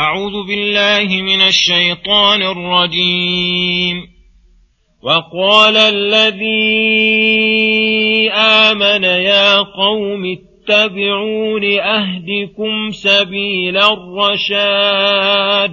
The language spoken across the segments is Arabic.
أعوذ بالله من الشيطان الرجيم. وقال الذي آمن يا قوم اتبعون أهدكم سبيل الرشاد.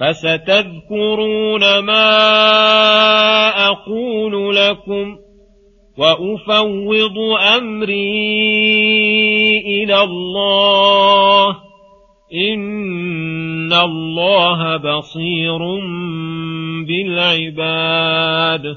فستذكرون ما أقول لكم وأفوض أمري إلى الله إن الله بصير بالعباد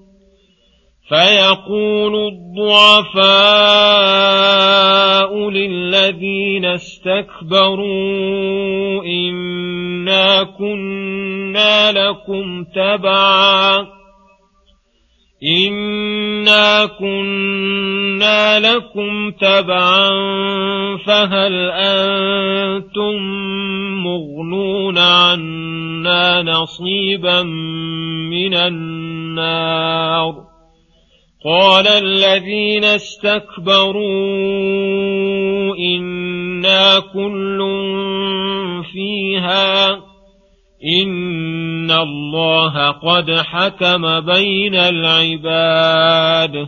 فيقول الضعفاء للذين استكبروا إنا كنا لكم تبعا إنا كنا لكم تبعا فهل أنتم مغنون عنا نصيبا من النار قال الذين استكبروا إنا كل فيها إن الله قد حكم بين العباد.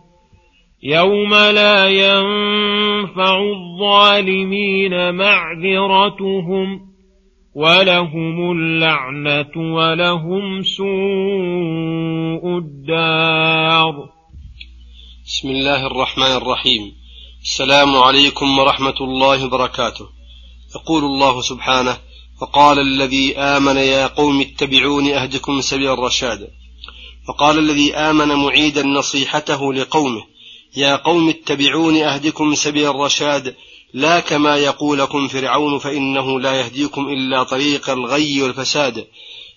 يوم لا ينفع الظالمين معذرتهم ولهم اللعنة ولهم سوء الدار بسم الله الرحمن الرحيم. السلام عليكم ورحمة الله وبركاته. يقول الله سبحانه فقال الذي آمن يا قوم اتبعون أهدكم سبيل الرشاد. فقال الذي آمن معيدا نصيحته لقومه. يا قوم اتبعون أهدكم سبيل الرشاد لا كما يقولكم فرعون فإنه لا يهديكم إلا طريق الغي والفساد.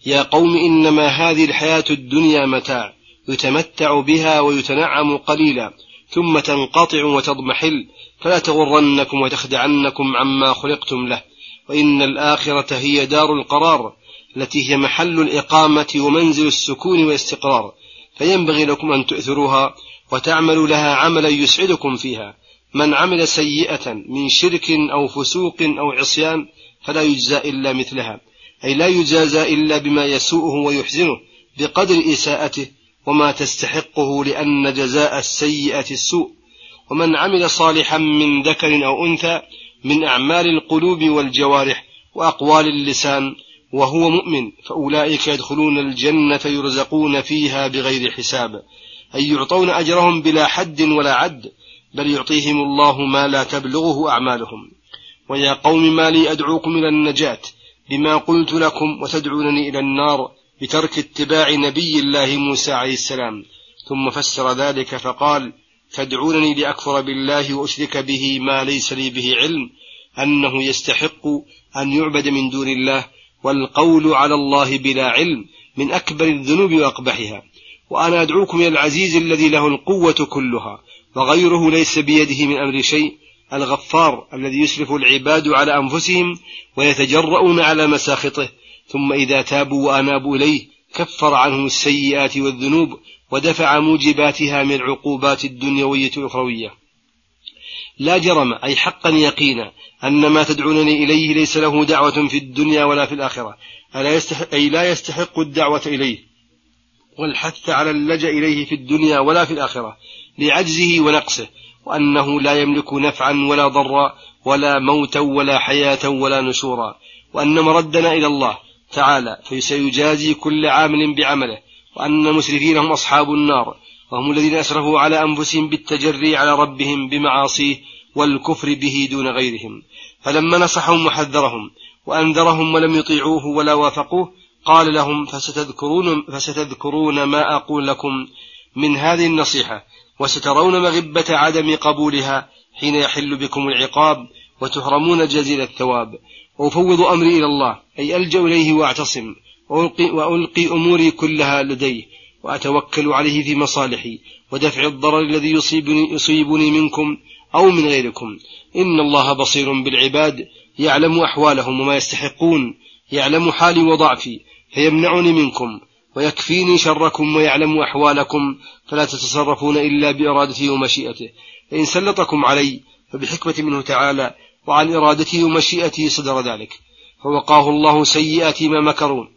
يا قوم إنما هذه الحياة الدنيا متاع يتمتع بها ويتنعم قليلا ثم تنقطع وتضمحل فلا تغرنكم وتخدعنكم عما خلقتم له. وإن الآخرة هي دار القرار التي هي محل الإقامة ومنزل السكون والاستقرار. فينبغي لكم أن تؤثروها وتعملوا لها عملا يسعدكم فيها. من عمل سيئة من شرك أو فسوق أو عصيان فلا يجزى إلا مثلها. أي لا يجازى إلا بما يسوءه ويحزنه بقدر إساءته وما تستحقه لأن جزاء السيئة السوء. ومن عمل صالحا من ذكر أو أنثى من أعمال القلوب والجوارح وأقوال اللسان وهو مؤمن فأولئك يدخلون الجنة يرزقون فيها بغير حساب. أي يعطون أجرهم بلا حد ولا عد بل يعطيهم الله ما لا تبلغه أعمالهم. ويا قوم ما لي أدعوكم إلى النجاة بما قلت لكم وتدعونني إلى النار بترك اتباع نبي الله موسى عليه السلام. ثم فسر ذلك فقال تدعونني لأكفر بالله وأشرك به ما ليس لي به علم أنه يستحق أن يعبد من دون الله والقول على الله بلا علم من أكبر الذنوب وأقبحها. وأنا أدعوكم إلى العزيز الذي له القوة كلها وغيره ليس بيده من أمر شيء الغفار الذي يسرف العباد على أنفسهم ويتجرؤون على مساخطه ثم إذا تابوا وأنابوا إليه كفر عنهم السيئات والذنوب ودفع موجباتها من العقوبات الدنيوية والأخروية لا جرم أي حقا يقينا أن ما تدعونني إليه ليس له دعوة في الدنيا ولا في الآخرة ألا يستحق أي لا يستحق الدعوة إليه. والحث على اللجأ إليه في الدنيا ولا في الآخرة لعجزه ونقصه وأنه لا يملك نفعا ولا ضرا ولا موتا ولا حياة ولا نشورا وأن مردنا إلى الله تعالى فسيجازي كل عامل بعمله وأن المسرفين هم أصحاب النار وهم الذين أسرفوا على أنفسهم بالتجري على ربهم بمعاصيه والكفر به دون غيرهم فلما نصحهم وحذرهم وأنذرهم ولم يطيعوه ولا وافقوه قال لهم فستذكرون, فستذكرون ما أقول لكم من هذه النصيحة وسترون مغبة عدم قبولها حين يحل بكم العقاب وتحرمون جزيل الثواب. وأفوض أمري إلى الله أي ألجأ إليه وأعتصم وألقي, وألقي أموري كلها لديه وأتوكل عليه في مصالحي ودفع الضرر الذي يصيبني, يصيبني منكم أو من غيركم. إن الله بصير بالعباد يعلم أحوالهم وما يستحقون يعلم حالي وضعفي فيمنعني منكم ويكفيني شركم ويعلم أحوالكم فلا تتصرفون إلا بإرادته ومشيئته. فإن سلطكم علي فبحكمة منه تعالى وعن إرادته ومشيئته صدر ذلك. فوقاه الله سيئات ما مكرون.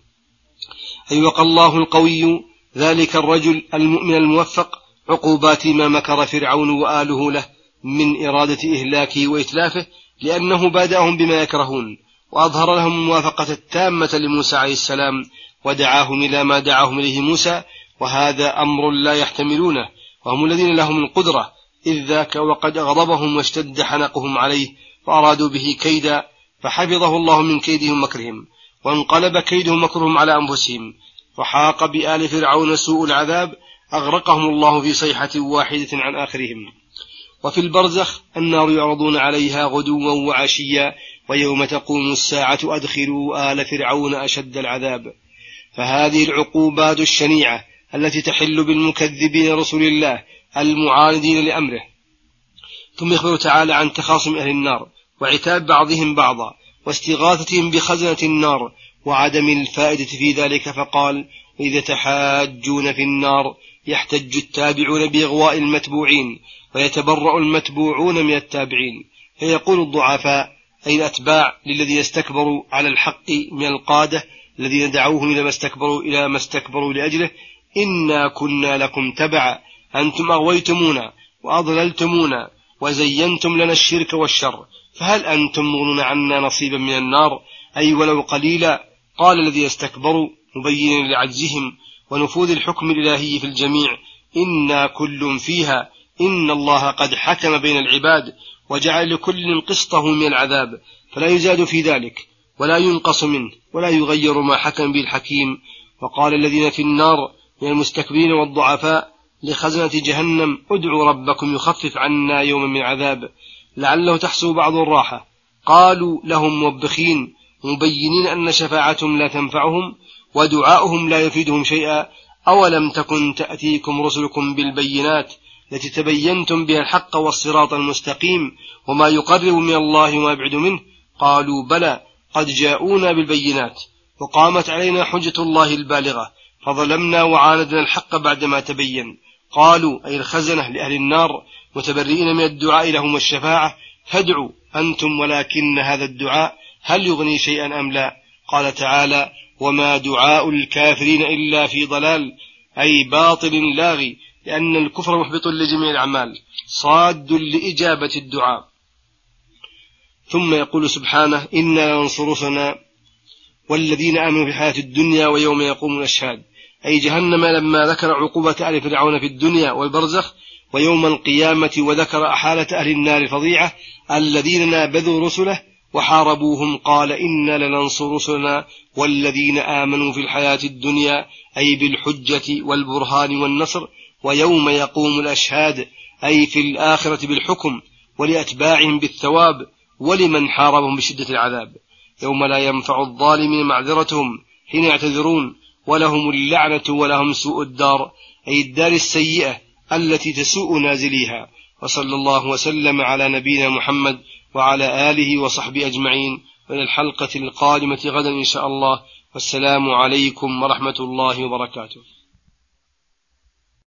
أي وقى الله القوي ذلك الرجل المؤمن الموفق عقوبات ما مكر فرعون وآله له من إرادة إهلاكه وإتلافه لأنه بادأهم بما يكرهون. وأظهر لهم الموافقة التامة لموسى عليه السلام ودعاهم إلى ما دعاهم إليه موسى وهذا أمر لا يحتملونه وهم الذين لهم القدرة إذ ذاك وقد أغضبهم واشتد حنقهم عليه فأرادوا به كيدا فحفظه الله من كيدهم ومكرهم وانقلب كيدهم ومكرهم على أنفسهم وحاق بآل فرعون سوء العذاب أغرقهم الله في صيحة واحدة عن آخرهم. وفي البرزخ النار يعرضون عليها غدوا وعشيا ويوم تقوم الساعة أدخلوا آل فرعون أشد العذاب. فهذه العقوبات الشنيعة التي تحل بالمكذبين رسول الله المعاندين لأمره. ثم يخبر تعالى عن تخاصم أهل النار وعتاب بعضهم بعضا واستغاثتهم بخزنة النار وعدم الفائدة في ذلك فقال وإذا تحاجون في النار يحتج التابعون بإغواء المتبوعين ويتبرأ المتبوعون من التابعين. فيقول الضعفاء أي الأتباع للذين استكبروا على الحق من القادة الذين دعوهم إلى ما استكبروا إلى ما استكبروا لأجله. إنا كنا لكم تبعا. أنتم أغويتمونا وأضللتمونا وزينتم لنا الشرك والشر. فهل أنتم مغنون عنا نصيبا من النار؟ أي ولو قليلا. قال الذي استكبروا مبينا لعجزهم ونفوذ الحكم الإلهي في الجميع. إنا كل فيها. إن الله قد حكم بين العباد وجعل لكل قسطه من العذاب فلا يزاد في ذلك ولا ينقص منه ولا يغير ما حكم به الحكيم. وقال الذين في النار من المستكبرين والضعفاء لخزنة جهنم ادعوا ربكم يخفف عنا يوما من عذاب. لعله تحصل بعض الراحة. قالوا لهم موبخين مبينين أن شفاعتهم لا تنفعهم ودعاؤهم لا يفيدهم شيئا. أولم تكن تأتيكم رسلكم بالبينات التي تبينتم بها الحق والصراط المستقيم وما يقرب من الله وما يبعد منه قالوا بلى قد جاءونا بالبينات وقامت علينا حجة الله البالغة فظلمنا وعاندنا الحق بعدما تبين قالوا أي الخزنة لأهل النار متبرئين من الدعاء لهم الشفاعة فادعوا أنتم ولكن هذا الدعاء هل يغني شيئا أم لا قال تعالى وما دعاء الكافرين إلا في ضلال أي باطل لاغي لأن الكفر محبط لجميع الأعمال صاد لإجابة الدعاء. ثم يقول سبحانه إنا لننصر والذين آمنوا في الحياة الدنيا ويوم يقوم الأشهاد أي جهنم لما ذكر عقوبة آل فرعون في الدنيا والبرزخ ويوم القيامة وذكر أحالة أهل النار الفظيعة الذين نابذوا رسله وحاربوهم قال إنا لننصر رسلنا والذين آمنوا في الحياة الدنيا أي بالحجة والبرهان والنصر ويوم يقوم الأشهاد أي في الآخرة بالحكم ولأتباعهم بالثواب ولمن حاربهم بشدة العذاب. يوم لا ينفع الظالمين معذرتهم حين يعتذرون ولهم اللعنة ولهم سوء الدار أي الدار السيئة التي تسوء نازليها. وصلى الله وسلم على نبينا محمد وعلى آله وصحبه أجمعين. وإلى الحلقة القادمة غدا إن شاء الله. والسلام عليكم ورحمة الله وبركاته.